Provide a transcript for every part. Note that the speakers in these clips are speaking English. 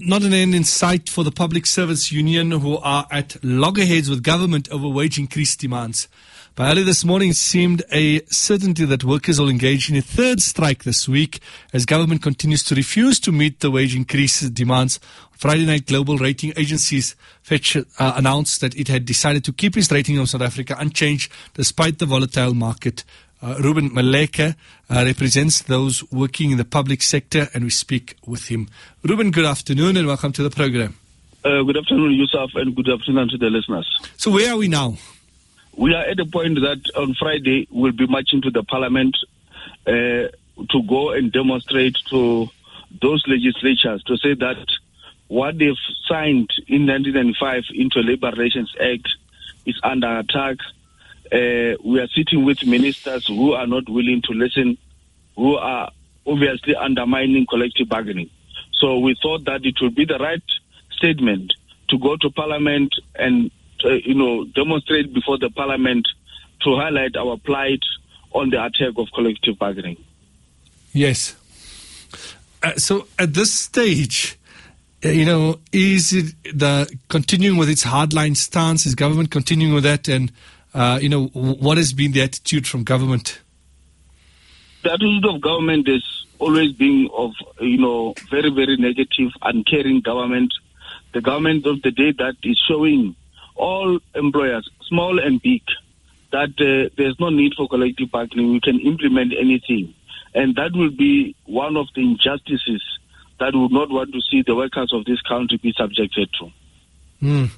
not an end in sight for the Public Service Union, who are at loggerheads with government over wage increase demands. By early this morning, seemed a certainty that workers will engage in a third strike this week as government continues to refuse to meet the wage increase demands. Friday night, global rating agencies Fitch uh, announced that it had decided to keep its rating of South Africa unchanged despite the volatile market. Uh, Ruben Maleka uh, represents those working in the public sector, and we speak with him. Ruben, good afternoon, and welcome to the program. Uh, good afternoon, Yusuf, and good afternoon to the listeners. So, where are we now? We are at the point that on Friday we'll be marching to the parliament uh, to go and demonstrate to those legislatures to say that what they've signed in 1995 into Labor Relations Act is under attack. Uh, we are sitting with ministers who are not willing to listen, who are obviously undermining collective bargaining. So we thought that it would be the right statement to go to Parliament and uh, you know demonstrate before the Parliament to highlight our plight on the attack of collective bargaining. Yes. Uh, so at this stage, uh, you know, is it the continuing with its hardline stance? Is government continuing with that? And uh, you know, what has been the attitude from government? The attitude of government is always being of you know very very negative, uncaring government. The government of the day that is showing all employers, small and big, that uh, there's no need for collective bargaining. We can implement anything, and that will be one of the injustices that we would not want to see the workers of this country be subjected to. Mm.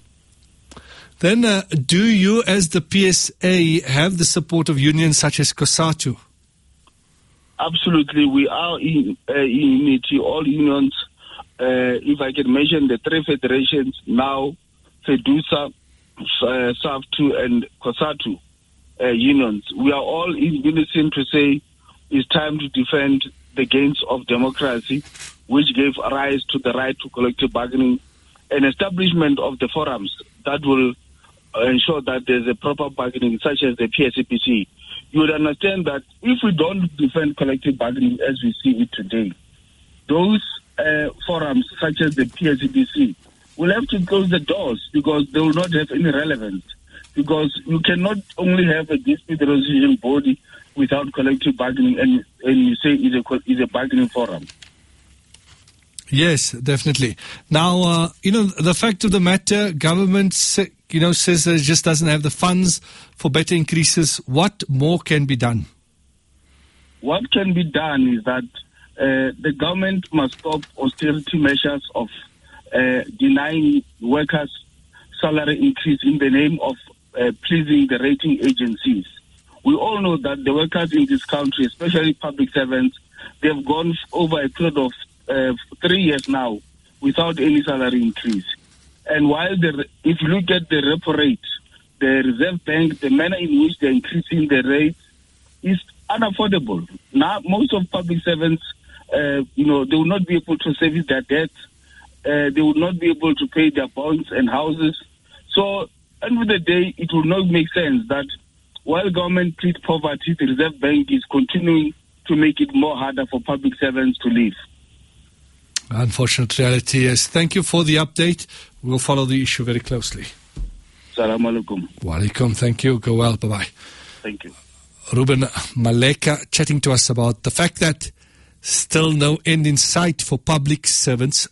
Then, uh, do you, as the PSA, have the support of unions such as COSATU? Absolutely, we are in, uh, unity. All unions, uh, if I can mention the three federations now, FEDUSA, uh, SAFTU, and COSATU uh, unions, we are all in unison to say it's time to defend the gains of democracy which gave rise to the right to collective bargaining and establishment of the forums that will ensure that there's a proper bargaining, such as the PSCBC. You would understand that if we don't defend collective bargaining as we see it today, those uh, forums, such as the PSCBC, will have to close the doors because they will not have any relevance. Because you cannot only have a dispute resolution body without collective bargaining and, and you say it's a, it's a bargaining forum. Yes, definitely. Now, uh, you know, the fact of the matter, government, you know, says that it just doesn't have the funds for better increases. What more can be done? What can be done is that uh, the government must stop austerity measures of uh, denying workers salary increase in the name of uh, pleasing the rating agencies. We all know that the workers in this country, especially public servants, they've gone over a period of uh, three years now without any salary increase. And while the, if you look at the repo rate, the Reserve Bank, the manner in which they're increasing the rate is unaffordable. Now, most of public servants, uh, you know, they will not be able to service their debt. Uh, they will not be able to pay their bonds and houses. So, end of the day, it will not make sense that while government treats poverty, the Reserve Bank is continuing to make it more harder for public servants to live. Unfortunate reality, yes. Thank you for the update. We'll follow the issue very closely. Salam alaikum. Walaikum. Thank you. Go well. Bye bye. Thank you. Ruben Maleka chatting to us about the fact that still no end in sight for public servants.